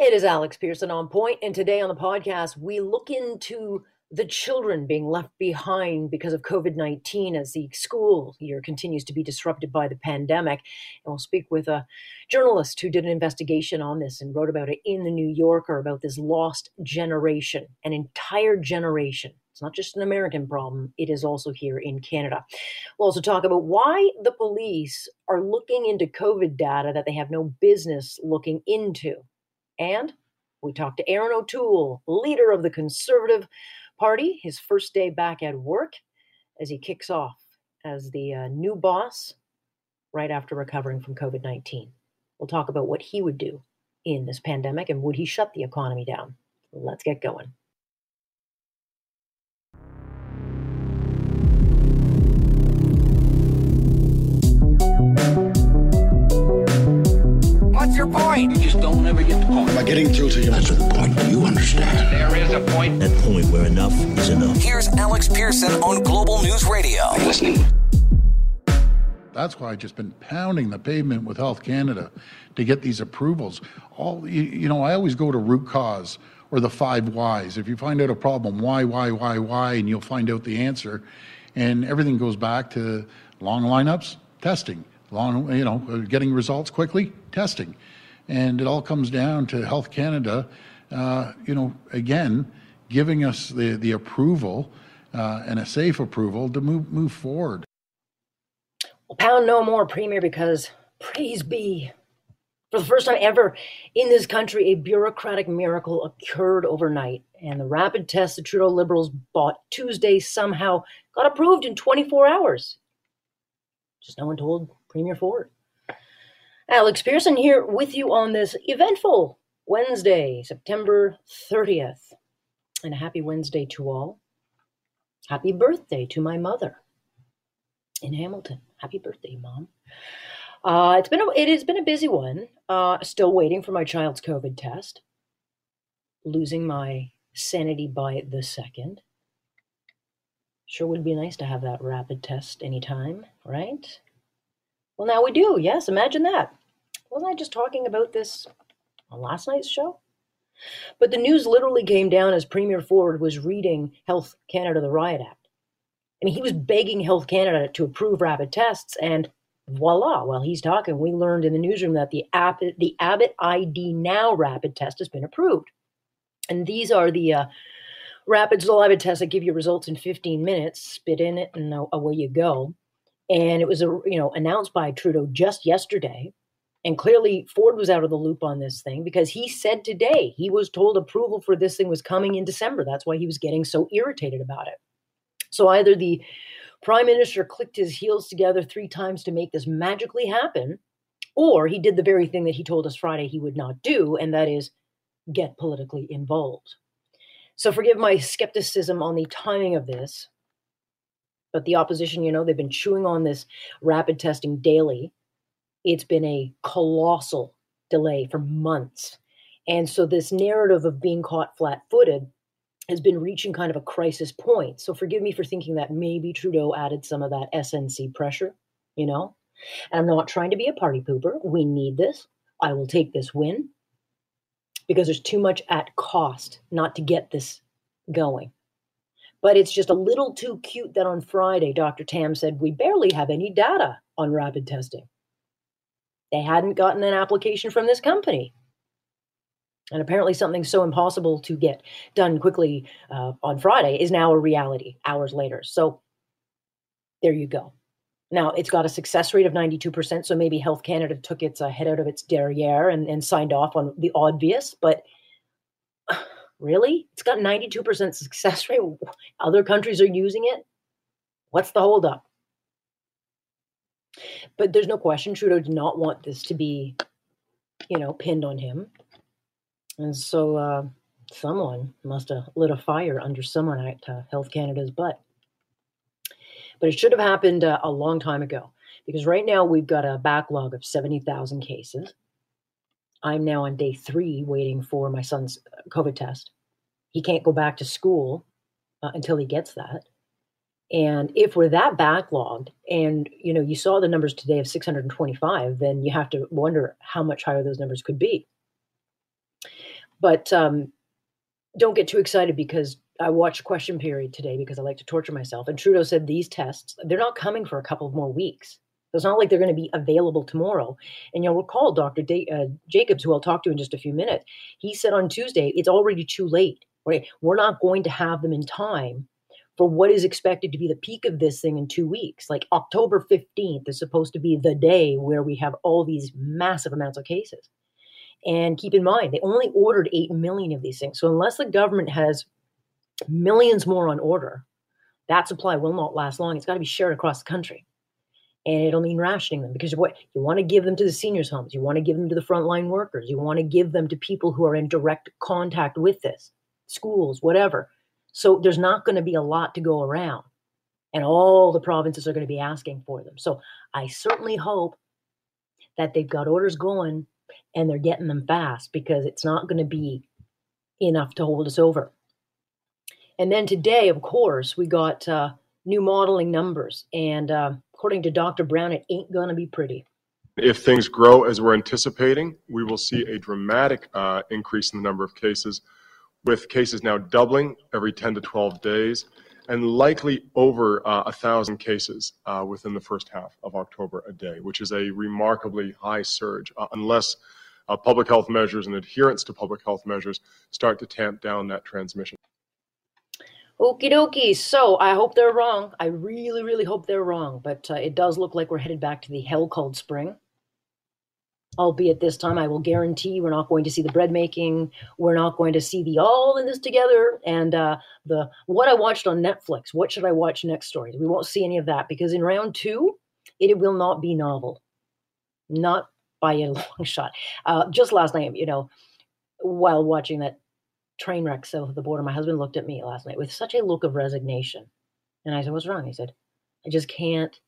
It is Alex Pearson on point, and today on the podcast, we look into the children being left behind because of COVID 19 as the school year continues to be disrupted by the pandemic. And we'll speak with a journalist who did an investigation on this and wrote about it in the New Yorker about this lost generation, an entire generation. It's not just an American problem, it is also here in Canada. We'll also talk about why the police are looking into COVID data that they have no business looking into. And we talked to Erin O'Toole, leader of the Conservative Party, his first day back at work as he kicks off as the uh, new boss right after recovering from COVID 19. We'll talk about what he would do in this pandemic and would he shut the economy down. Let's get going. Getting through to you? That's the point. Do you understand? There is a point. That point where enough is enough. Here's Alex Pearson on Global News Radio. Are you listening? That's why I've just been pounding the pavement with Health Canada to get these approvals. All you, you know, I always go to root cause or the five whys. If you find out a problem, why, why, why, why, and you'll find out the answer. And everything goes back to long lineups, testing, long, you know, getting results quickly, testing. And it all comes down to Health Canada, uh, you know, again, giving us the, the approval uh, and a safe approval to move, move forward. Well, pound no more, Premier, because praise be. For the first time ever in this country, a bureaucratic miracle occurred overnight, and the rapid test the Trudeau Liberals bought Tuesday somehow got approved in 24 hours. Just no one told Premier Ford. Alex Pearson here with you on this eventful Wednesday, September 30th. And a happy Wednesday to all. Happy birthday to my mother in Hamilton. Happy birthday, Mom. Uh, it's been a, it has been a busy one. Uh, still waiting for my child's COVID test. Losing my sanity by the second. Sure would be nice to have that rapid test anytime, right? Well, now we do. Yes, imagine that. Wasn't I just talking about this on last night's show? But the news literally came down as Premier Ford was reading Health Canada, the Riot Act. I mean, he was begging Health Canada to approve rapid tests, and voila, while he's talking, we learned in the newsroom that the, App- the Abbott ID Now rapid test has been approved. And these are the uh, rapid saliva tests that give you results in 15 minutes, spit in it, and away you go. And it was, a, you know, announced by Trudeau just yesterday. And clearly, Ford was out of the loop on this thing because he said today he was told approval for this thing was coming in December. That's why he was getting so irritated about it. So either the prime minister clicked his heels together three times to make this magically happen, or he did the very thing that he told us Friday he would not do, and that is get politically involved. So forgive my skepticism on the timing of this, but the opposition, you know, they've been chewing on this rapid testing daily. It's been a colossal delay for months. And so this narrative of being caught flat footed has been reaching kind of a crisis point. So forgive me for thinking that maybe Trudeau added some of that SNC pressure, you know? And I'm not trying to be a party pooper. We need this. I will take this win because there's too much at cost not to get this going. But it's just a little too cute that on Friday, Dr. Tam said, We barely have any data on rapid testing. They hadn't gotten an application from this company. And apparently, something so impossible to get done quickly uh, on Friday is now a reality hours later. So there you go. Now, it's got a success rate of 92%, so maybe Health Canada took its uh, head out of its derriere and, and signed off on the obvious, but really? It's got 92% success rate. Other countries are using it. What's the holdup? But there's no question Trudeau did not want this to be, you know, pinned on him. And so uh, someone must have lit a fire under someone at uh, Health Canada's butt. But it should have happened uh, a long time ago because right now we've got a backlog of 70,000 cases. I'm now on day three waiting for my son's uh, COVID test. He can't go back to school uh, until he gets that. And if we're that backlogged, and you know, you saw the numbers today of 625, then you have to wonder how much higher those numbers could be. But um, don't get too excited because I watched Question Period today because I like to torture myself. And Trudeau said these tests, they're not coming for a couple of more weeks. It's not like they're going to be available tomorrow. And you'll recall Dr. uh, Jacobs, who I'll talk to in just a few minutes, he said on Tuesday, it's already too late, right? We're not going to have them in time for what is expected to be the peak of this thing in two weeks. Like October 15th is supposed to be the day where we have all these massive amounts of cases. And keep in mind, they only ordered 8 million of these things. So unless the government has millions more on order, that supply will not last long. It's got to be shared across the country. And it'll mean rationing them because what you want to give them to the seniors' homes, you want to give them to the frontline workers, you want to give them to people who are in direct contact with this, schools, whatever. So there's not going to be a lot to go around. And all the provinces are going to be asking for them. So I certainly hope that they've got orders going and they're getting them fast because it's not going to be enough to hold us over. And then today, of course, we got uh, new modeling numbers. And uh, according to Dr. Brown, it ain't going to be pretty. If things grow as we're anticipating, we will see a dramatic uh, increase in the number of cases, with cases now doubling every 10 to 12 days and likely over uh, a thousand cases uh, within the first half of October a day, which is a remarkably high surge, uh, unless uh, public health measures and adherence to public health measures start to tamp down that transmission. Okie dokie. So I hope they're wrong. I really, really hope they're wrong. But uh, it does look like we're headed back to the hell called spring. Albeit this time, I will guarantee we're not going to see the bread making. We're not going to see the all in this together and uh, the what I watched on Netflix. What should I watch next? Stories. We won't see any of that because in round two, it will not be novel. Not by a long shot. Uh, just last night, you know, while watching that train wreck south of the border, my husband looked at me last night with such a look of resignation. And I said, What's wrong? He said, I just can't,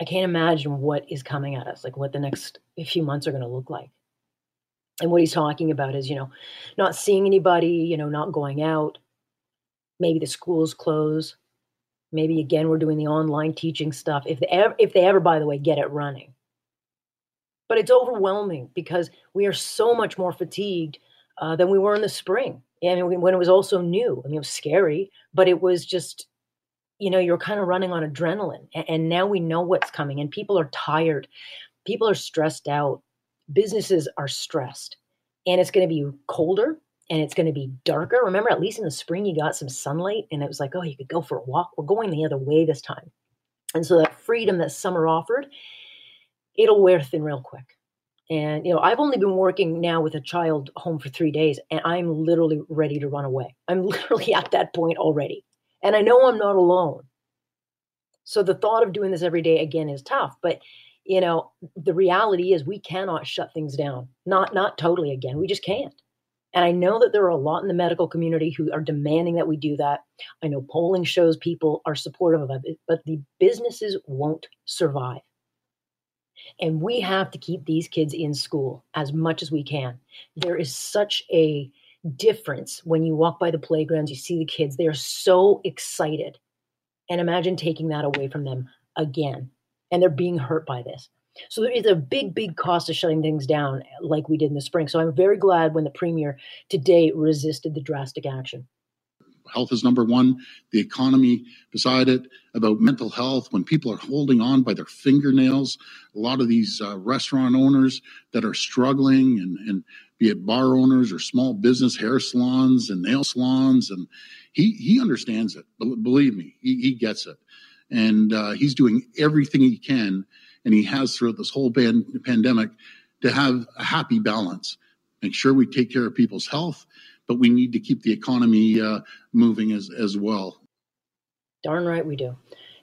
I can't imagine what is coming at us, like what the next few months are going to look like. And what he's talking about is, you know, not seeing anybody, you know, not going out. Maybe the schools close. Maybe again, we're doing the online teaching stuff. If they ever, if they ever, by the way, get it running, but it's overwhelming because we are so much more fatigued uh, than we were in the spring. And when it was also new, I mean, it was scary, but it was just, you know, you're kind of running on adrenaline. And, now we know what's coming, and people are tired. People are stressed out. Businesses are stressed. And it's going to be colder and it's going to be darker. Remember, at least in the spring, you got some sunlight, and it was like, oh, you could go for a walk. We're going the other way this time. And so that freedom that summer offered it'll wear thin real quick. And you know, I've only been working now with a child home for three days, and I'm literally ready to run away. I'm literally at that point already, and I know I'm not alone. So the thought of doing this every day again is tough, but you know, the reality is we cannot shut things down. Not not totally again. We just can't. And I know that there are a lot in the medical community who are demanding that we do that. I know polling shows people are supportive of it, but the businesses won't survive. And we have to keep these kids in school as much as we can. There is such a difference when you walk by the playgrounds, you see the kids, they are so excited. And imagine taking that away from them again. And they're being hurt by this. So there is a big, big cost of shutting things down like we did in the spring. So I'm very glad when the premier today resisted the drastic action health is number one, the economy beside it, about mental health, when people are holding on by their fingernails, a lot of these uh, restaurant owners that are struggling and, and be it bar owners or small business hair salons and nail salons. And he, he understands it. Believe me, he, he gets it. And uh, he's doing everything he can, and he has throughout this whole pan- pandemic to have a happy balance. Make sure we take care of people's health but we need to keep the economy uh, moving as, as well. Darn right we do.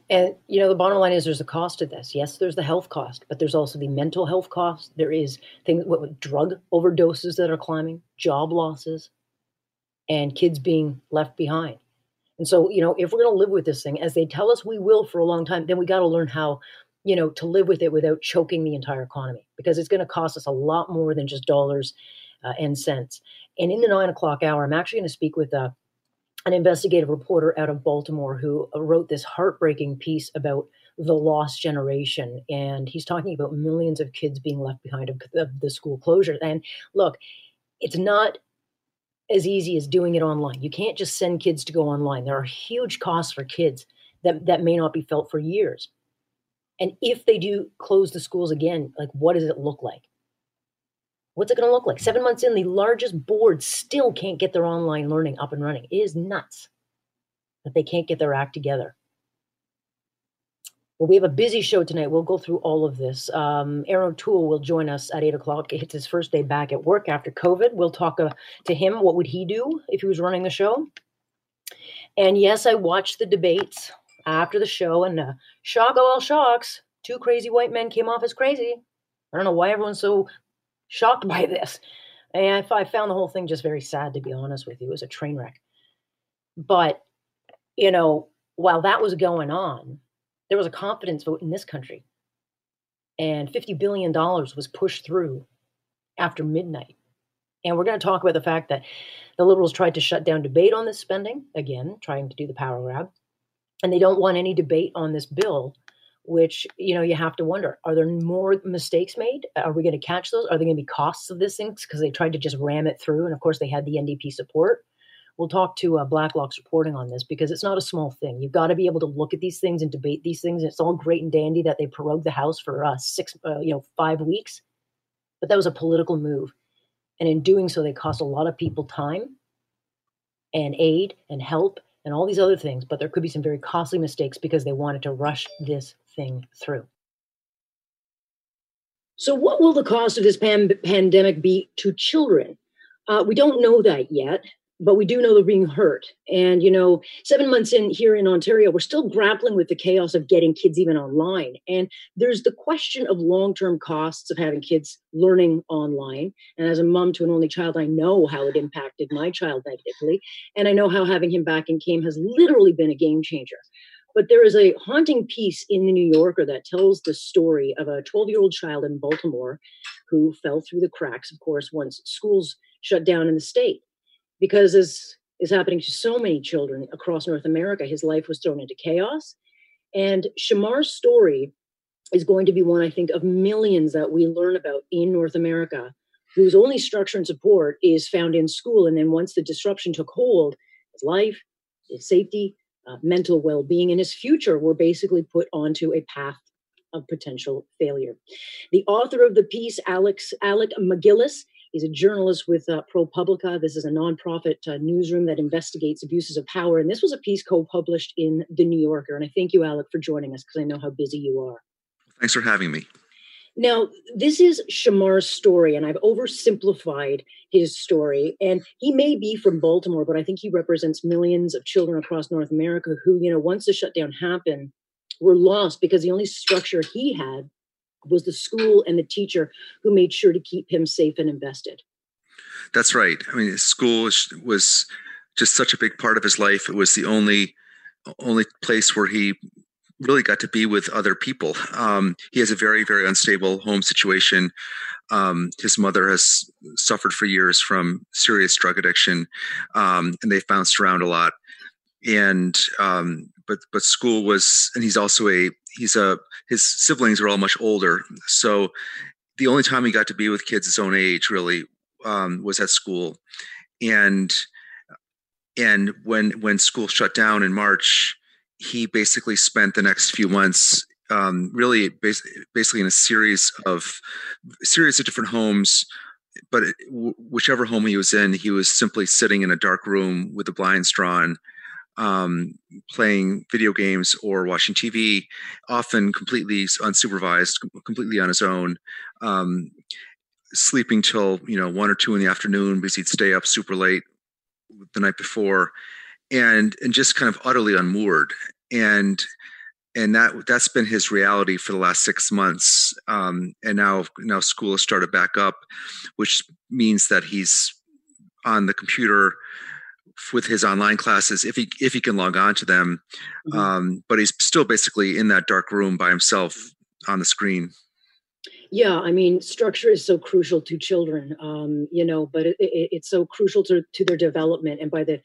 And you know, the bottom line is there's a cost to this. Yes, there's the health cost, but there's also the mental health cost. There is things what drug overdoses that are climbing, job losses, and kids being left behind. And so, you know, if we're going to live with this thing as they tell us we will for a long time, then we got to learn how, you know, to live with it without choking the entire economy because it's going to cost us a lot more than just dollars uh, and cents. And in the nine o'clock hour, I'm actually going to speak with uh, an investigative reporter out of Baltimore who uh, wrote this heartbreaking piece about the lost generation. And he's talking about millions of kids being left behind of, of the school closure. And look, it's not as easy as doing it online. You can't just send kids to go online. There are huge costs for kids that, that may not be felt for years. And if they do close the schools again, like what does it look like? What's it going to look like? Seven months in, the largest boards still can't get their online learning up and running. It is nuts that they can't get their act together. Well, we have a busy show tonight. We'll go through all of this. Um, Erin O'Toole will join us at 8 o'clock. It's his first day back at work after COVID. We'll talk uh, to him. What would he do if he was running the show? And yes, I watched the debates after the show, and uh, shock all shocks, two crazy white men came off as crazy. I don't know why everyone's so shocked by this. And I found the whole thing just very sad, to be honest with you. It was a train wreck. But, you know, while that was going on, there was a confidence vote in this country. And $50 billion was pushed through after midnight. And we're going to talk about the fact that the liberals tried to shut down debate on this spending, again, trying to do the power grab. And they don't want any debate on this bill which you know you have to wonder are there more mistakes made? Are we going to catch those? Are there going to be costs of this thing because they tried to just ram it through and of course they had the ndp support. We'll talk to uh, blacklock's reporting on this because it's not a small thing. You've got to be able to look at these things and debate these things it's all great and dandy that they prorogued the house for uh, six uh, you know five weeks but that was a political move. And in doing so they cost a lot of people time and aid and help and all these other things, but there could be some very costly mistakes because they wanted to rush this thing through. So, what will the cost of this pan- pandemic be to children? Uh, we don't know that yet but we do know they're being hurt. And, you know, seven months in here in Ontario, we're still grappling with the chaos of getting kids even online. And there's the question of long term costs of having kids learning online. And as a mom to an only child, I know how it impacted my child negatively. And I know how having him back in came has literally been a game changer. But there is a haunting piece in the New Yorker that tells the story of a 12 year old child in Baltimore who fell through the cracks, of course, once schools shut down in the state because as is happening to so many children across North America, his life was thrown into chaos. And Shamar's story is going to be one, I think, of millions that we learn about in North America, whose only structure and support is found in school. And then once the disruption took hold, his life, his safety, uh, mental well being, and his future were basically put onto a path of potential failure. The author of the piece, Alex Alec MacGillis, He's a journalist with uh, ProPublica. This is a nonprofit uh, newsroom that investigates abuses of power. And this was a piece co published in The New Yorker. And I thank you, Alec, for joining us because I know how busy you are. Thanks for having me. Now, this is Shamar's story, and I've oversimplified his story. And he may be from Baltimore, but I think he represents millions of children across North America who, you know, once the shutdown happened, were lost because the only structure he had was the school and the teacher who made sure to keep him safe and invested. That's right. I mean, school was just such a big part of his life. It was the only only place where he really got to be with other people. Um, he has a very, very unstable home situation. Um, his mother has suffered for years from serious drug addiction, um, and they've bounced around a lot. And um, but but school was, and he's also a he's a his siblings are all much older, so the only time he got to be with kids his own age really um, was at school, and and when when school shut down in March, he basically spent the next few months um, really basically in a series of series of different homes. But whichever home he was in he was simply sitting in a dark room with the blinds drawn um, playing video games or watching TV, often completely unsupervised, completely on his own, um, sleeping till you know one or two in the afternoon because he'd stay up super late the night before, and and just kind of utterly unmoored. And and that that's been his reality for the last six months. Um, and now now school has started back up, which means that he's on the computer with his online classes if he if he can log on to them. Mm-hmm. Um, but he's still basically in that dark room by himself on the screen. Yeah, I mean, structure is so crucial to children, um, you know, but it, it, it's so crucial to, to their development. And by the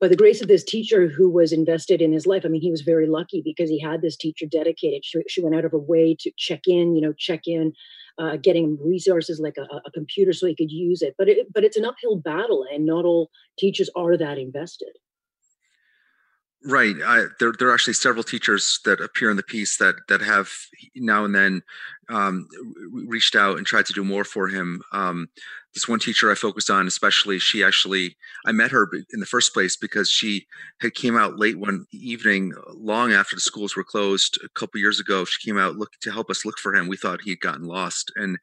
by the grace of this teacher who was invested in his life, I mean, he was very lucky because he had this teacher dedicated. She, she went out of her way to check in, you know, check in, uh, getting resources like a, a, computer so he could use it. But it, but it's an uphill battle, and not all teachers are that invested. Right. I, there, there are actually several teachers that appear in the piece that that have now and then um, reached out and tried to do more for him. Um, this one teacher I focused on, especially, she actually I met her in the first place because she had came out late one evening, long after the schools were closed a couple years ago. She came out looking to help us look for him. We thought he had gotten lost, and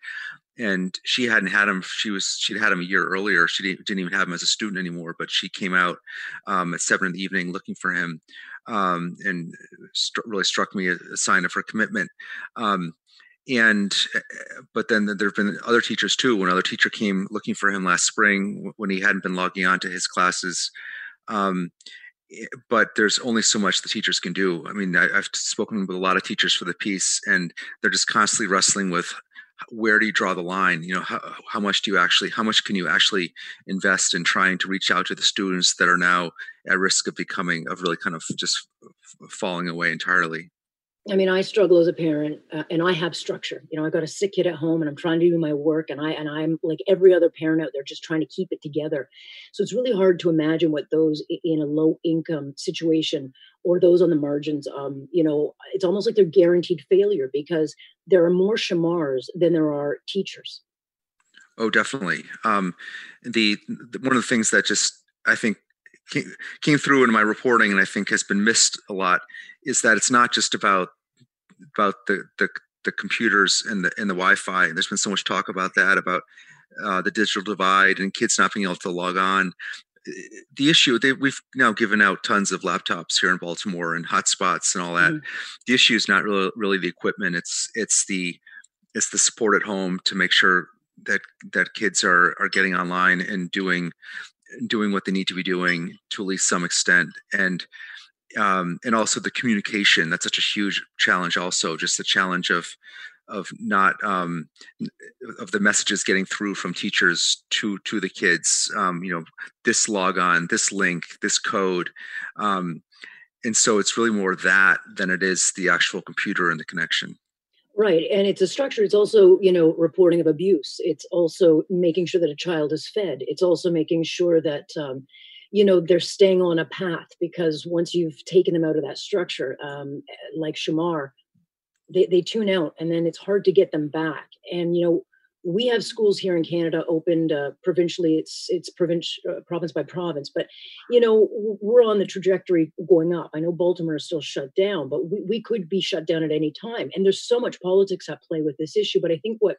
and she hadn't had him she was she'd had him a year earlier she didn't, didn't even have him as a student anymore but she came out um, at seven in the evening looking for him um, and st- really struck me a, a, sign of her commitment um, and eh, but then there have been other teachers too. When another teacher came looking for him last spring when he hadn't been logging on to his classes um, eh, but there's only so much the teachers can do. I mean, I, have spoken with a lot of teachers for the piece, and they're just constantly wrestling with where do you draw the line? You know how, how much do you actually how much can you actually invest in trying to reach out to the students that are now at risk of becoming of really kind of just falling away entirely I mean, I struggle as a parent, uh, and I have structure. You know, I got a sick kid at home, and I'm trying to do my work, and I and I'm like every other parent out there, just trying to keep it together. So it's really hard to imagine what those in a low income situation or those on the margins. Um, you know, it's almost like they're guaranteed failure because there are more shamars than there are teachers. Oh, definitely. Um, the, the one of the things that just I think came, came through in my reporting and I think has been missed a lot is that it's not just about about the the, the computers and the and the Wi-Fi. And there's been so much talk about that about uh, the digital divide and kids not being able to log on. The issue they, we've now given out tons of laptops here in Baltimore and hotspots and all that. Mm-hmm. The issue is not really really the equipment. It's it's the it's the support at home to make sure that that kids are are getting online and doing doing what they need to be doing to at least some extent. And um, and also the communication that's such a huge challenge also just the challenge of of not um, of the messages getting through from teachers to to the kids um, you know this log on this link this code. Um, and so it's really more that than it is the actual computer and the connection Right. And it's a structure. It's also, you know, reporting of abuse. It's also making sure that a child is fed. It's also making sure that, um, you know, they're staying on a path because once you've taken them out of that structure, um, like Shamar, they, they tune out and then it's hard to get them back. And, you know, we have schools here in Canada opened uh, provincially. It's it's province uh, province by province, but you know we're on the trajectory going up. I know Baltimore is still shut down, but we, we could be shut down at any time. And there's so much politics at play with this issue. But I think what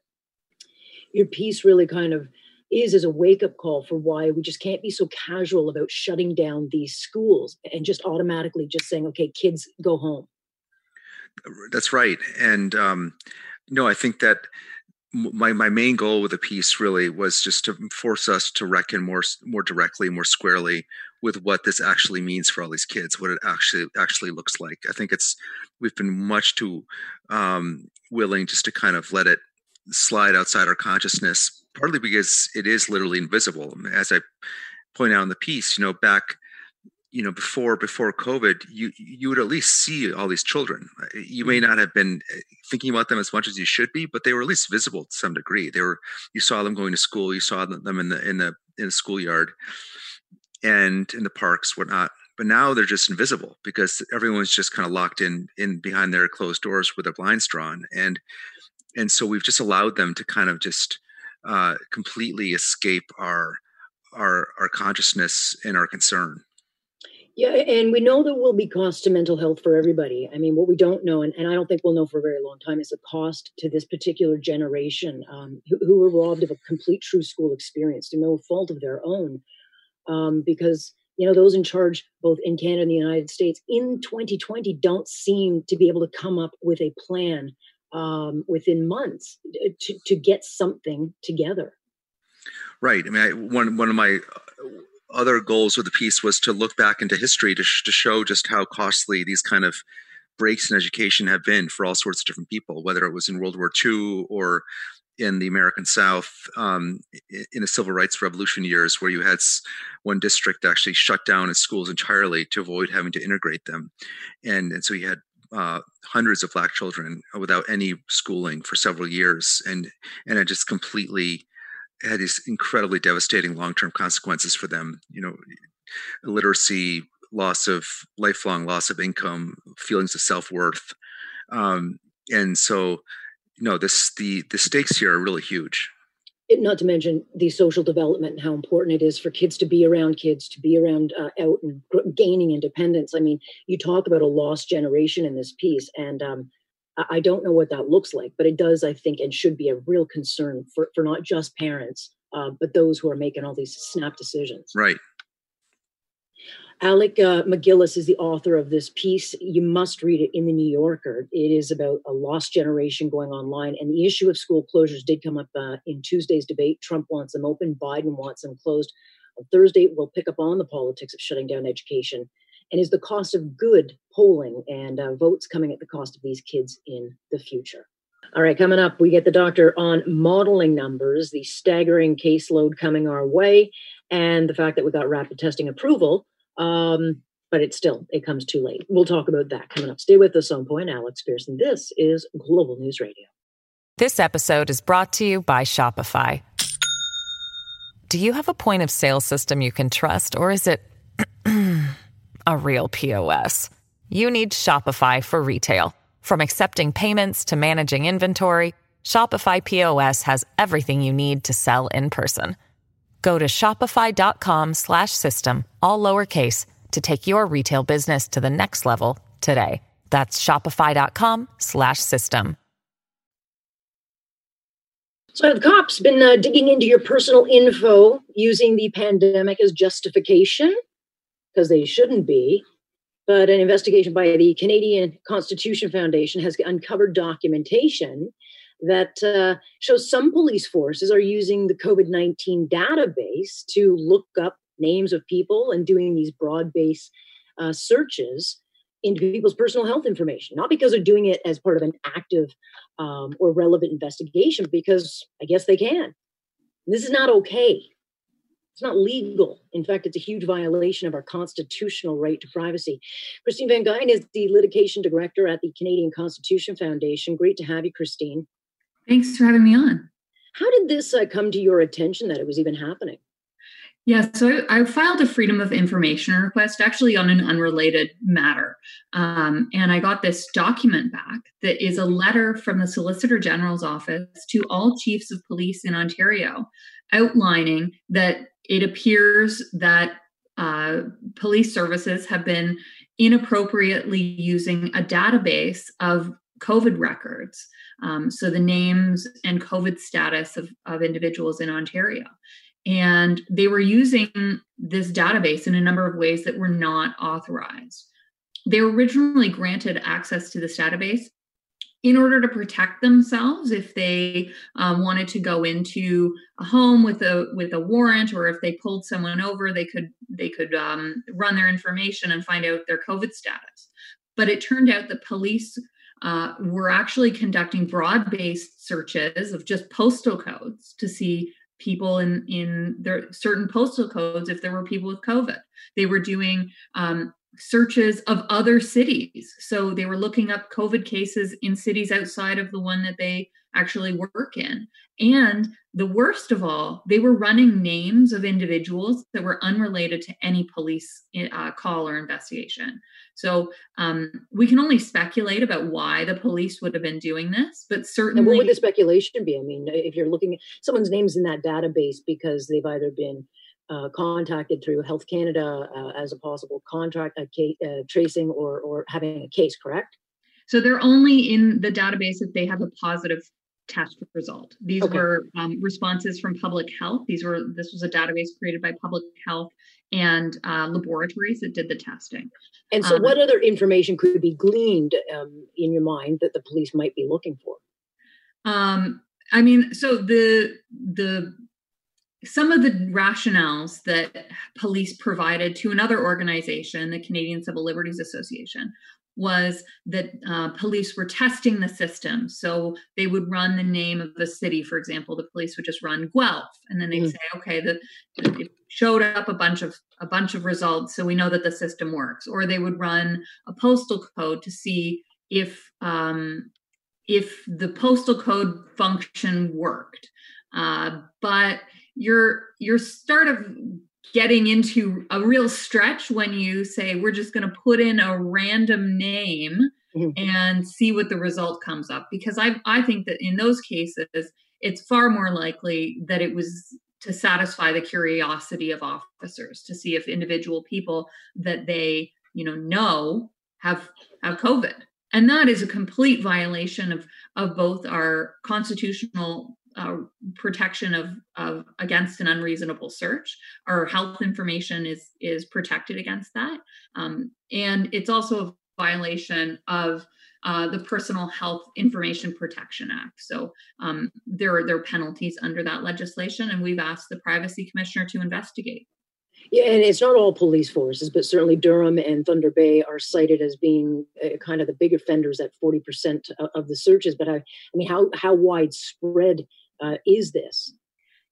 your piece really kind of is is a wake up call for why we just can't be so casual about shutting down these schools and just automatically just saying, okay, kids go home. That's right, and um, no, I think that my my main goal with the piece really was just to force us to reckon more more directly, more squarely with what this actually means for all these kids, what it actually actually looks like. I think it's we've been much too um, willing just to kind of let it slide outside our consciousness, partly because it is literally invisible. As I point out in the piece, you know, back you know before before covid you you would at least see all these children. You may mm-hmm. not have been eh, thinking about them as much as you should be but they were at least visible to some degree. They were you saw them going to school you saw them in the in the in the schoolyard and in the parks whatnot. But now they're just invisible because everyone's just kind of locked in in behind their closed doors with their blinds drawn. And and so we've just allowed them to kind of just uh, completely escape our our our consciousness and our concern yeah, and we know there will be cost to mental health for everybody. I mean, what we don't know, and, and I don't think we'll know for a very long time, is the cost to this particular generation um, who, who, were robbed of a complete true school experience to no fault of their own. Um, because you know, those in charge both in Canada and the United States in 2020 don't seem to be able to come up with a plan um, within months uh, to, to get something together. Right. I mean, I, one one of my other goals of the piece was to look back into history to, sh- to show just how costly these kind of breaks in education have been for all sorts of different people, whether it was in World War II or in the American South um, in the civil rights revolution years, where you had one district actually shut down its schools entirely to avoid having to integrate them, and and so you had uh, hundreds of black children without any schooling for several years, and and it just completely had these incredibly devastating long-term consequences for them. You know, illiteracy, loss of lifelong loss of income, feelings of self-worth, um, and so you know this the the stakes here are really huge. It, not to mention the social development and how important it is for kids to be around kids, to be around uh, out and gaining independence. I mean, you talk about a lost generation in this piece, and um, I don't know what that looks like, but it does, I think, and should be a real concern for, for not just parents, uh, but those who are making all these snap decisions. Right. Alec uh, MacGillis is the author of this piece. You must read it in the New Yorker. It is about a lost generation going online. And the issue of school closures did come up uh, in Tuesday's debate. Trump wants them open, Biden wants them closed. On Thursday, we'll pick up on the politics of shutting down education and is the cost of good polling and uh, votes coming at the cost of these kids in the future. All right, coming up, we get the doctor on modeling numbers, the staggering caseload coming our way, and the fact that we got rapid testing approval. Um, but it's still, it comes too late. We'll talk about that coming up. Stay with us on point. Alex Pearson. This is Global News Radio. This episode is brought to you by Shopify. Do you have a point of sale system you can trust, or is it a real POS. You need Shopify for retail. From accepting payments to managing inventory, Shopify POS has everything you need to sell in person. Go to shopify.com/system all lowercase to take your retail business to the next level today. That's shopify.com/system. So have cops been uh, digging into your personal info using the pandemic as justification? Because they shouldn't be. But an investigation by the Canadian Constitution Foundation has uncovered documentation that uh, shows some police forces are using the COVID 19 database to look up names of people and doing these broad based uh, searches into people's personal health information, not because they're doing it as part of an active um, or relevant investigation, because I guess they can. This is not okay. It's not legal. In fact, it's a huge violation of our constitutional right to privacy. Christine Van Geyn is the litigation director at the Canadian Constitution Foundation. Great to have you, Christine. Thanks for having me on. How did this uh, come to your attention that it was even happening? Yeah, so I, I, filed a Freedom of Information request actually on an unrelated matter. Um, and I got this document back that is a letter from the Solicitor General's office to all chiefs of police in Ontario outlining that it appears that uh, police services have been inappropriately using a database of COVID records. Um, so the names and COVID status of, of individuals in Ontario. And they were using this database in a number of ways that were not authorized. They were originally granted access to this database in order to protect themselves if they um, wanted to go into a home with a with a warrant or if they pulled someone over they could they could um, run their information and find out their covid status. But it turned out that police uh, were actually conducting broad-based searches of just postal codes to see people in in their certain postal codes if there were people with covid. They were doing um, searches of other cities. So they were looking up COVID cases in cities outside of the one that they actually work in. And the worst of all, they were running names of individuals that were unrelated to any police uh, call or investigation. So um, we can only speculate about why the police would have been doing this, but certainly. And what would the speculation be? I mean, if you're looking, at someone's name's in that database because they've either been uh, contacted through Health Canada uh, as a possible contract, a case, uh, tracing, or or having a case. Correct. So they're only in the database if they have a positive test result. These Okay. were um, responses from public health. These were this was a database created by public health and uh, laboratories that did the testing. And so, Um, what other information could be gleaned um, in your mind that the police might be looking for? Um, I mean, so the the some of the rationales that police provided to another organization, the Canadian Civil Liberties Association, was that uh, police were testing the system. So they would run the name of the city, for example. The police would just run Guelph, and then they'd Mhm. say, okay, the it showed up a bunch of a bunch of results, so we know that the system works. Or they would run a postal code to see if um, if the postal code function worked. Uh, but you're you're sort of getting into a real stretch when you say we're just going to put in a random name Mhm. and see what the result comes up because I I think that in those cases it's far more likely that it was to satisfy the curiosity of officers to see if individual people that they you know know have have covid and that is a complete violation of of both our constitutional uh, protection of, of against an unreasonable search. Our health information is is protected against that, um, and it's also a violation of uh, the Personal Health Information Protection Act. So um, there are there are penalties under that legislation, and we've asked the Privacy Commissioner to investigate. Yeah, and it's not all police forces, but certainly Durham and Thunder Bay are cited as being uh, kind of the big offenders at forty percent of the searches. But I, I mean, how how widespread uh, is this?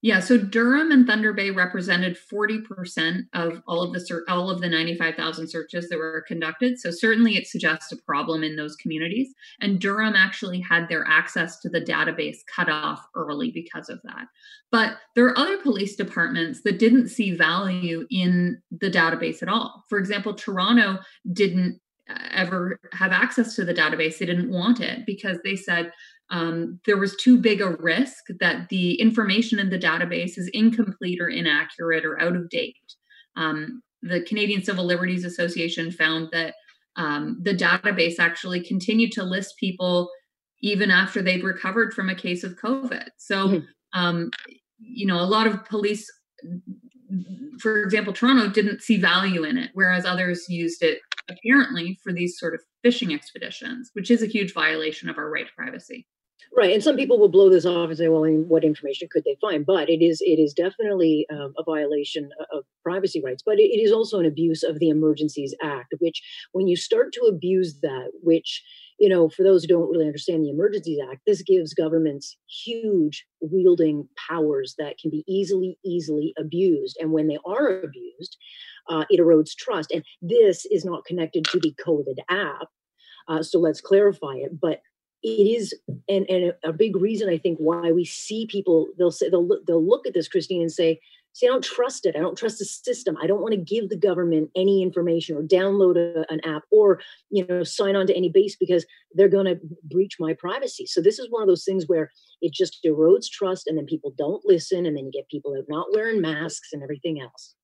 Yeah, so Durham and Thunder Bay represented 40% of all of the ser- all of the 95,000 searches that were conducted. So certainly it suggests a problem in those communities. And Durham actually had their access to the database cut off early because of that. But there are other police departments that didn't see value in the database at all. For example, Toronto didn't ever have access to the database. They didn't want it because they said um, there was too big a risk that the information in the database is incomplete or inaccurate or out of date. Um, the Canadian Civil Liberties Association found that um, the database actually continued to list people even after they'd recovered from a case of COVID. So, Mhm. um, you know, a lot of police, for example, Toronto didn't see value in it, whereas others used it apparently for these sort of fishing expeditions, which is a huge violation of our right to privacy. Right, and some people will blow this off and say, "Well, what information could they find?" But it is it is definitely um, a violation of privacy rights. But it, it is also an abuse of the Emergencies Act, which when you start to abuse that, which you know, for those who don't really understand the Emergencies Act, this gives governments huge wielding powers that can be easily easily abused, and when they are abused, uh, it erodes trust. And this is not connected to the COVID app. Uh, so let's clarify it. But it is and and a, big reason i think why we see people they'll say they'll look, they'll look at this christine and say see i don't trust it i don't trust the system i don't want to give the government any information or download a, an app or you know sign on to any base because they're going to breach my privacy so this is one of those things where it just erodes trust and then people don't listen and then you get people out not wearing masks and everything else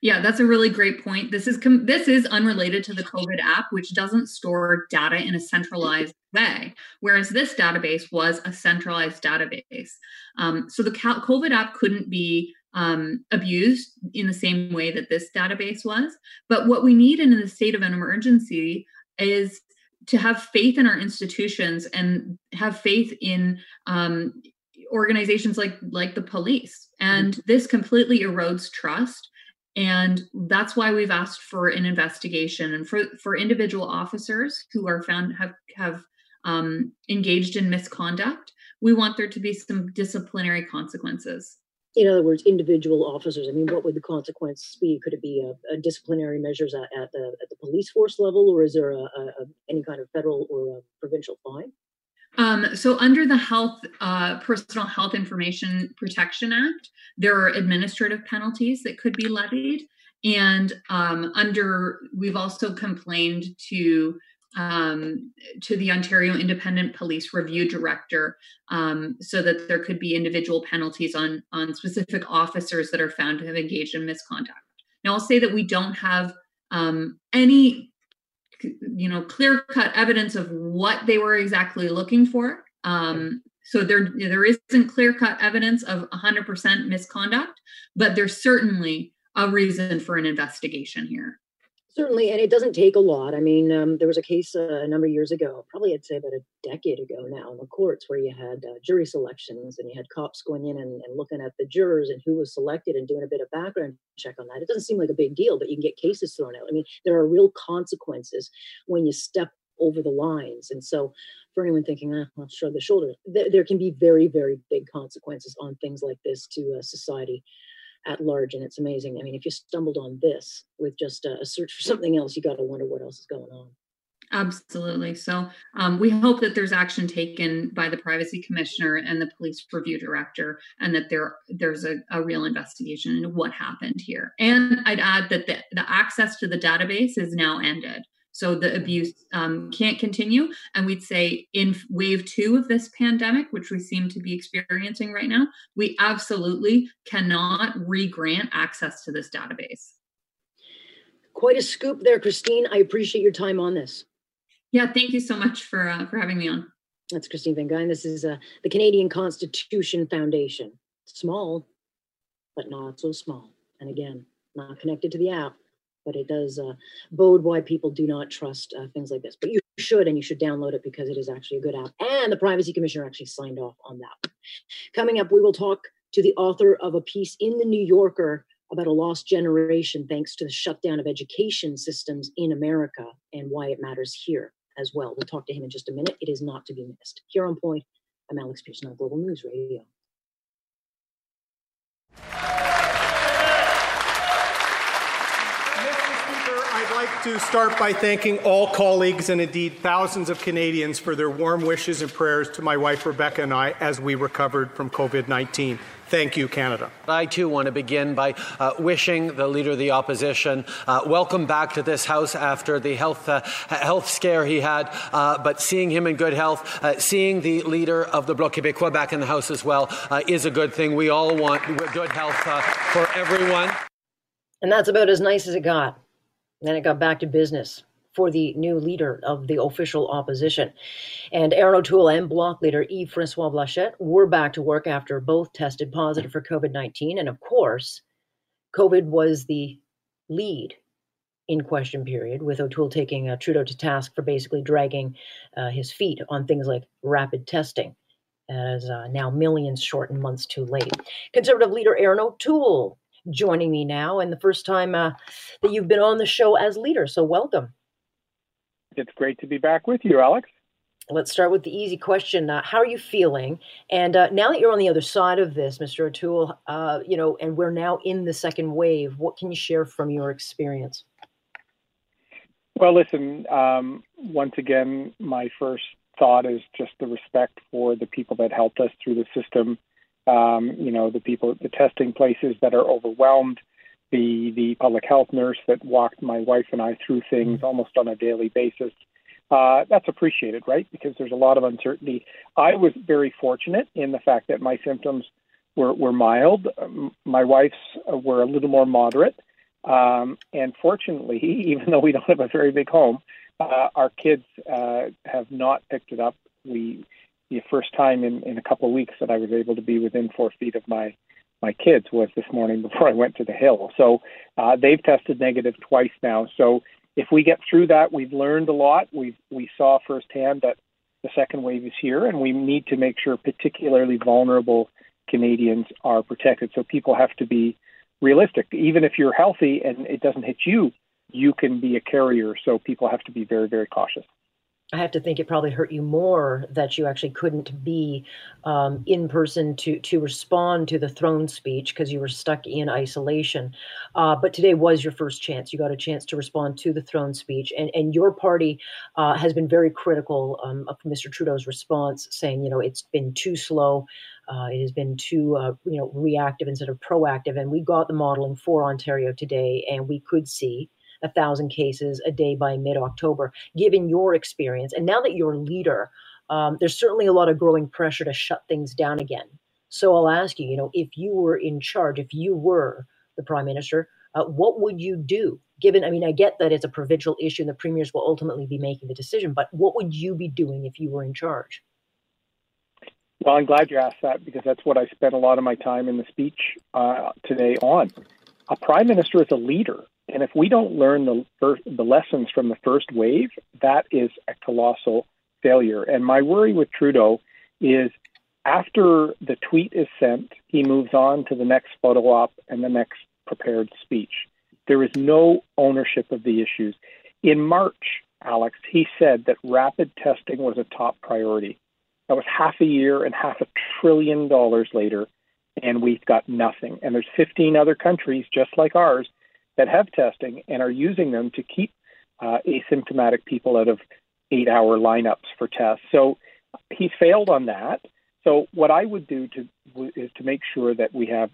Yeah, that's a really great point. This is com- this is unrelated to the COVID app, which doesn't store data in a centralized way, whereas this database was a centralized database. Um, so the COVID app couldn't be um, abused in the same way that this database was. But what we need in the state of an emergency is to have faith in our institutions and have faith in um, organizations like like the police. And this completely erodes trust and that's why we've asked for an investigation. And for for individual officers who are found have have um, engaged in misconduct we want there to be some disciplinary consequences. In other words individual officers i mean what would the consequence be? Could it be a, a disciplinary measures at, at the at the police force level or is there a, a, any kind of federal or provincial fine um, so under the health uh, personal health information protection act there are administrative penalties that could be levied. And um, under we've also complained to um, to the ontario independent police review director um, so that there could be individual penalties on on specific officers that are found to have engaged in misconduct. Now i'll say that we don't have um, any you know clear cut evidence of what they were exactly looking for um, So there, there isn't clear cut evidence of 100% misconduct, but there's certainly a reason for an investigation here. Certainly, and it doesn't take a lot. I mean, um, there was a case uh, a number of years ago, probably I'd say about a decade ago now, in the courts where you had uh, jury selections and you had cops going in and, and, looking at the jurors and who was selected and doing a bit of background check on that. It doesn't seem like a big deal, but you can get cases thrown out. I mean, there are real consequences when you step over the lines. And so, for anyone thinking, ah, I'll shrug the shoulders, there, there, can be very, very big consequences on things like this to uh, society at large. And it's amazing. I mean, if you stumbled on this with just a, search for something else, you got to wonder what else is going on. Absolutely. So um, we hope that there's action taken by the privacy commissioner and the police review director, and that there there's a, a real investigation into what happened here. And I'd add that the, the access to the database is now ended. So the abuse um, can't continue. And we'd say in wave two of this pandemic, which we seem to be experiencing right now, we absolutely cannot re-grant access to this database. Quite a scoop there, Christine. I appreciate your time on this. Yeah, thank you so much for uh, for having me on. That's Christine Van Geyn. This is uh, the Canadian Constitution Foundation. Small, but not so small. And again, not connected to the app but it does uh, bode why people do not trust uh, things like this. But you should, and you should download it because it is actually a good app. And the Privacy Commissioner actually signed off on that. Coming up, we will talk to the author of a piece in the New Yorker about a lost generation thanks to the shutdown of education systems in America and why it matters here as well. We'll talk to him in just a minute. It is not to be missed. Here on Point, I'm Alex Pierson on Global News Radio. Like to start by thanking all colleagues and indeed thousands of Canadians for their warm wishes and prayers to my wife Rebecca and I as we recovered from COVID 19. Thank you, Canada. I too want to begin by uh, wishing the Leader of the Opposition uh, welcome back to this House after the health, uh, health scare he had. Uh, but seeing him in good health, uh, seeing the Leader of the Bloc Québécois back in the House as well, uh, is a good thing. We all want good health for everyone. And that's about as nice as it got. Then it got back to business for the new leader of the official opposition. And Erin O'Toole and bloc leader Yves Francois Blanchet were back to work after both tested positive for COVID 19. And of course, COVID was the lead in question period, with O'Toole taking uh, Trudeau to task for basically dragging uh, his feet on things like rapid testing, as uh, now millions short and months too late. Conservative leader Erin O'Toole joining me now and the first time uh, that you've been on the show as leader. So, welcome. It's great to be back with you, Alex. Let's start with the easy question. Uh, how are you feeling? And uh, now that you're on the other side of this, Mr. O'Toole, uh, you know, and we're now in the second wave, what can you share from your experience? Well, listen, um, once again, my first thought is just the respect for the people that helped us through the system um, you know, the people, the testing places that are overwhelmed, the the public health nurse that walked my wife and I through things mm-hmm. almost on a daily basis. Uh, that's appreciated, right? Because there's a lot of uncertainty. I was very fortunate in the fact that my symptoms were, were mild. Um, my wife's were a little more moderate. Um, and fortunately, even though we don't have a very big home, uh, our kids uh, have not picked it up. We the first time in, in a couple of weeks that I was able to be within four feet of my my kids was this morning before I went to the hill. So uh, they've tested negative twice now. So if we get through that, we've learned a lot. We we saw firsthand that the second wave is here, and we need to make sure particularly vulnerable Canadians are protected. So people have to be realistic. Even if you're healthy and it doesn't hit you, you can be a carrier. So people have to be very very cautious. I have to think it probably hurt you more that you actually couldn't be um, in person to to respond to the throne speech because you were stuck in isolation. Uh, but today was your first chance. You got a chance to respond to the throne speech, and and your party uh, has been very critical um, of Mr. Trudeau's response, saying you know it's been too slow. Uh, it has been too, uh, you know, reactive instead of proactive, and we got the modeling for Ontario today, and we could see a thousand cases a day by mid October, given your experience. And now that you're a leader, um, there's certainly a lot of growing pressure to shut things down again. So I'll ask you, you know, if you were in charge, if you were the prime minister, uh, what would you do? Given, I mean, I get that it's a provincial issue and the premiers will ultimately be making the decision, but what would you be doing if you were in charge? Well, I'm glad you asked that because that's what I spent a lot of my time in the speech uh, today on. A prime minister is a leader, and if we don't learn the first, the lessons from the first wave, that is a colossal failure. And my worry with Trudeau is after the tweet is sent, he moves on to the next photo op and the next prepared speech. There is no ownership of the issues. In March, Alex, he said that rapid testing was a top priority. That was half a year and half a trillion dollars later, and we've got nothing. And there's 15 other countries just like ours that have testing and are using them to keep uh, asymptomatic people out of eight-hour lineups for tests. So he's failed on that. So what I would do to is to make sure that we have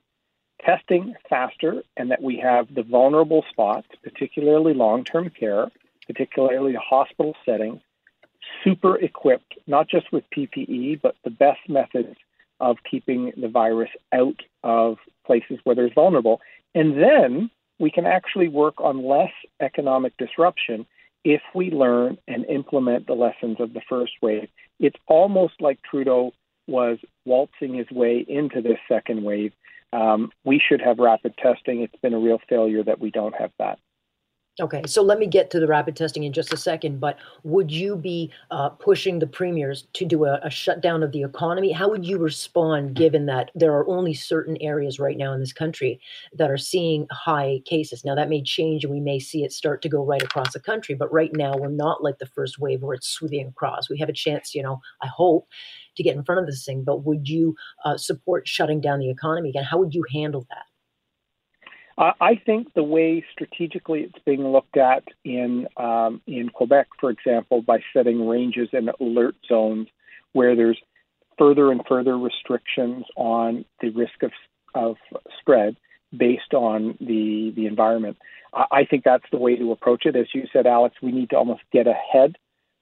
testing faster and that we have the vulnerable spots, particularly long-term care, particularly hospital settings, super equipped, not just with PPE, but the best methods of keeping the virus out of places where there's vulnerable. And then we can actually work on less economic disruption if we learn and implement the lessons of the first wave. It's almost like Trudeau was waltzing his way into this second wave. Um, we should have rapid testing. It's been a real failure that we don't have that. Okay, so let me get to the rapid testing in just a second. But would you be uh, pushing the premiers to do a, a, shutdown of the economy? How would you respond given that there are only certain areas right now in this country that are seeing high cases? Now, that may change and we may see it start to go right across the country. But right now, we're not like the first wave where it's sweeping across. We have a chance, you know, I hope, to get in front of this thing. But would you uh, support shutting down the economy again? How would you handle that? Uh, I think the way strategically it's being looked at in um, in Quebec, for example, by setting ranges and alert zones where there's further and further restrictions on the risk of of spread based on the the environment. I, I think that's the way to approach it. As you said, Alex, we need to almost get ahead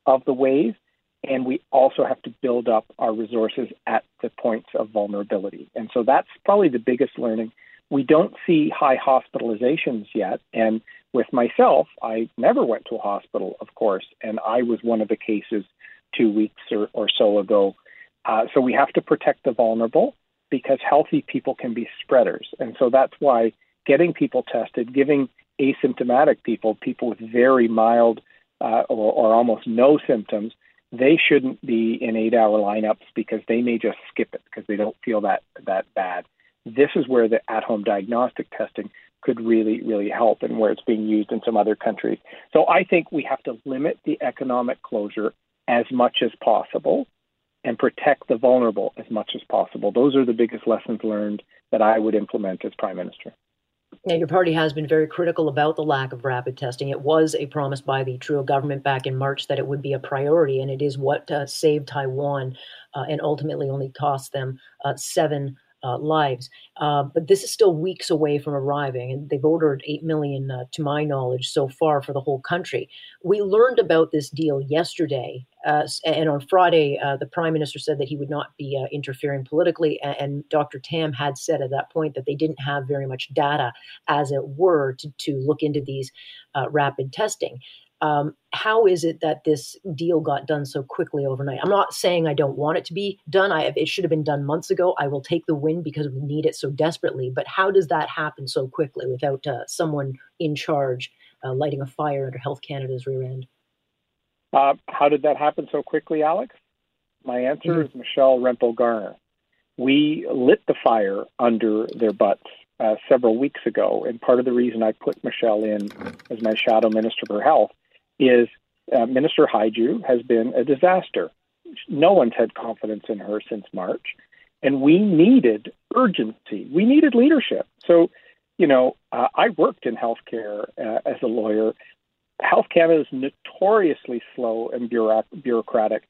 of the wave, and we also have to build up our resources at the points of vulnerability. And so that's probably the biggest learning we don't see high hospitalizations yet. And with myself, I never went to a hospital, of course, and I was one of the cases two weeks or, or so ago. Uh, so we have to protect the vulnerable because healthy people can be spreaders. And so that's why getting people tested, giving asymptomatic people, people with very mild uh, or, or almost no symptoms, they shouldn't be in eight hour lineups because they may just skip it because they don't feel that that bad. This is where the at home diagnostic testing could really, really help and where it's being used in some other countries. So I think we have to limit the economic closure as much as possible and protect the vulnerable as much as possible. Those are the biggest lessons learned that I would implement as Prime Minister. Now, your party has been very critical about the lack of rapid testing. It was a promise by the Trudeau government back in March that it would be a priority, and it is what uh, saved Taiwan uh, and ultimately only cost them uh, seven uh, lives. Uh, but this is still weeks away from arriving, and they've ordered 8 million, uh, to my knowledge, so far for the whole country. We learned about this deal yesterday, uh, and on Friday, uh, the prime minister said that he would not be uh, interfering politically. And, and, Dr. Tam had said at that point that they didn't have very much data, as it were, to, to look into these rapid testing. Um, how is it that this deal got done so quickly overnight? I'm not saying I don't want it to be done. I it should have been done months ago. I will take the win because we need it so desperately. But how does that happen so quickly without uh, someone in charge uh, lighting a fire under Health Canada's rear end? Uh, how did that happen so quickly, Alex? My answer mm-hmm. is Michelle Rempel Garner. We lit the fire under their butts uh, several weeks ago, and part of the reason I put Michelle in as my shadow minister for health is uh, Minister Hajdu has been a disaster. No one's had confidence in her since March. And we needed urgency. We needed leadership. So, you know, uh, I worked in healthcare uh, as a lawyer. Health Canada is notoriously slow and bureaucratic.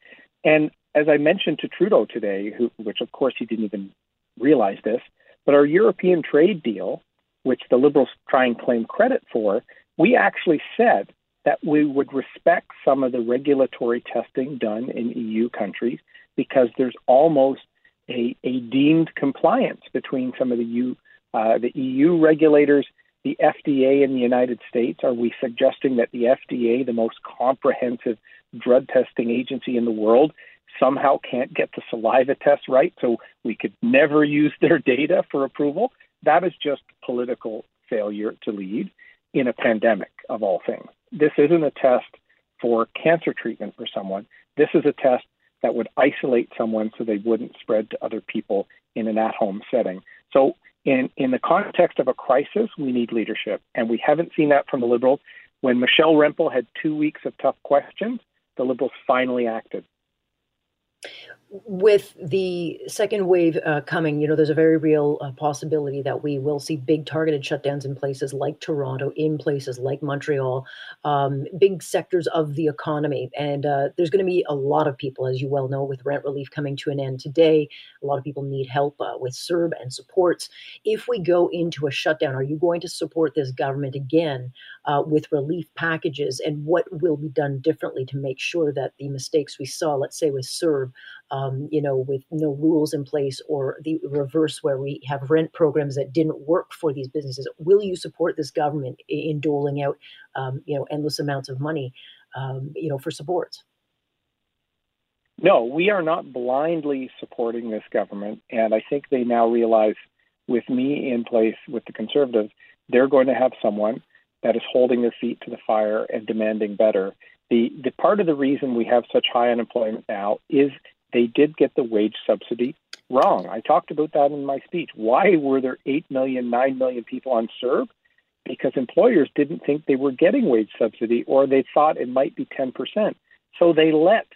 And as I mentioned to Trudeau today, who, which of course he didn't even realize this, but our European trade deal, which the Liberals try and claim credit for, we actually said that we would respect some of the regulatory testing done in EU countries because there's almost a, a deemed compliance between some of the EU, uh, the EU regulators, the FDA in the United States. Are we suggesting that the FDA, the most comprehensive drug testing agency in the world, somehow can't get the saliva test right, so we could never use their data for approval. That is just political failure to lead in a pandemic of all things. This isn't a test for cancer treatment for someone. This is a test that would isolate someone so they wouldn't spread to other people in an at home setting. So, in, in the context of a crisis, we need leadership. And we haven't seen that from the Liberals. When Michelle Rempel had two weeks of tough questions, the Liberals finally acted with the second wave uh, coming, you know, there's a very real uh, possibility that we will see big targeted shutdowns in places like Toronto, in places like Montreal, um, big sectors of the economy. And uh, there's going to be a lot of people, as you well know, with rent relief coming to an end today. A lot of people need help uh, with CERB and supports. If we go into a shutdown, are you going to support this government again uh, with relief packages? And what will be done differently to make sure that the mistakes we saw, let's say with CERB, um, you know, with no rules in place, or the reverse where we have rent programs that didn't work for these businesses. Will you support this government in doling out, um, you know, endless amounts of money, um, you know, for supports? No, we are not blindly supporting this government, and I think they now realize, with me in place with the Conservatives, they're going to have someone that is holding their feet to the fire and demanding better. The, the part of the reason we have such high unemployment now is they did get the wage subsidy wrong. I talked about that in my speech. Why were there 8 million, 9 million people on CERB? Because employers didn't think they were getting wage subsidy or they thought it might be 10%. So they let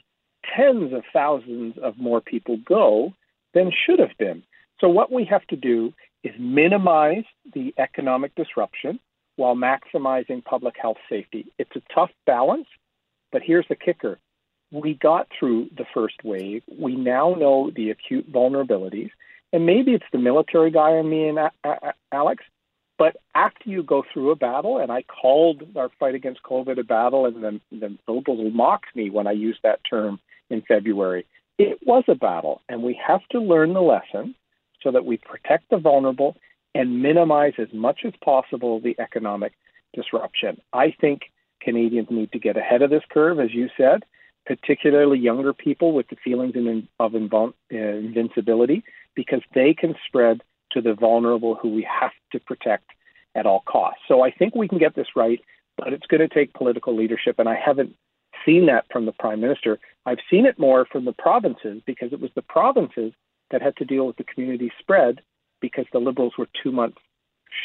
tens of thousands of more people go than should have been. So what we have to do is minimize the economic disruption while maximizing public health safety. It's a tough balance, but here's the kicker we got through the first wave. We now know the acute vulnerabilities. And maybe it's the military guy in me and Alex, but after you go through a battle, and I called our fight against COVID a battle, and then the liberals mocked me when I used that term in February. It was a battle, and we have to learn the lesson so that we protect the vulnerable and minimize as much as possible the economic disruption. I think Canadians need to get ahead of this curve, as you said, particularly younger people with the feelings of uh, invincibility, because they can spread to the vulnerable who we have to protect at all costs. So I think we can get this right, but it's going to take political leadership. And I haven't seen that from the prime minister. I've seen it more from the provinces because it was the provinces that had to deal with the community spread because the Liberals were two months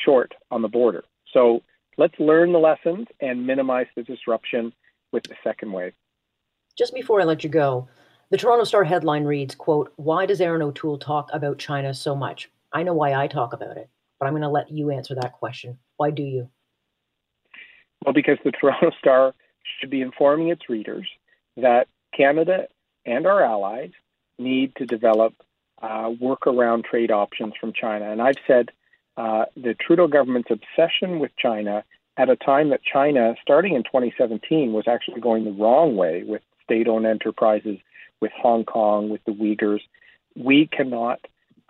short on the border. So let's learn the lessons and minimize the disruption with the second wave. Just before I let you go, the Toronto Star headline reads, quote, Why does Erin O'Toole talk about China so much? I know why I talk about it, but I'm going to let you answer that question. Why do you? Well, because the Toronto Star should be informing its readers that Canada and our allies need to develop uh, work around trade options from China. And I've said uh, the Trudeau government's obsession with China at a time that China, starting in 2017, was actually going the wrong way with state owned enterprises with Hong Kong, with the Uyghurs. We cannot,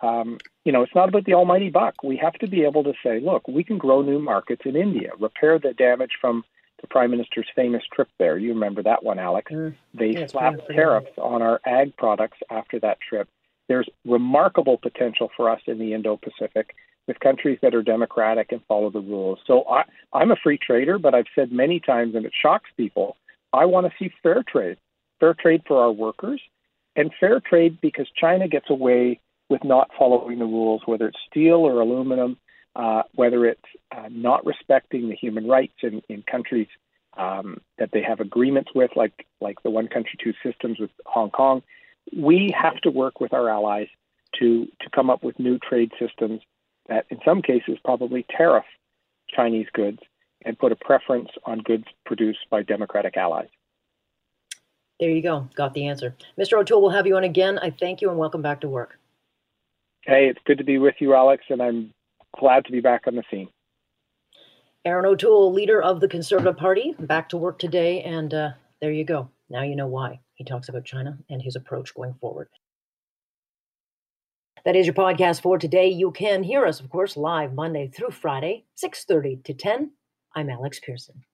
um, you know, it's not about the almighty buck. We have to be able to say, look, we can grow new markets in India, repair the damage from the Prime Minister's famous trip there. You remember that one, Alex. Mm. They yeah, slapped tariffs on our ag products after that trip. There's remarkable potential for us in the Indo Pacific with countries that are democratic and follow the rules. So I, I'm a free trader, but I've said many times, and it shocks people, I want to see fair trade fair trade for our workers, and fair trade because China gets away with not following the rules, whether it's steel or aluminum, uh, whether it's uh, not respecting the human rights in, in countries um, that they have agreements with, like like the one country two systems with Hong Kong. We have to work with our allies to to come up with new trade systems that, in some cases, probably tariff Chinese goods and put a preference on goods produced by democratic allies. There you go. Got the answer. Mr. O'Toole, we'll have you on again. I thank you and welcome back to work. Hey, it's good to be with you, Alex, and I'm glad to be back on the scene. Erin O'Toole, leader of the Conservative Party, back to work today, and uh, there you go. Now you know why. He talks about China and his approach going forward. That is your podcast for today. You can hear us, of course, live Monday through Friday, 6.30 to 10. I'm Alex Pierson.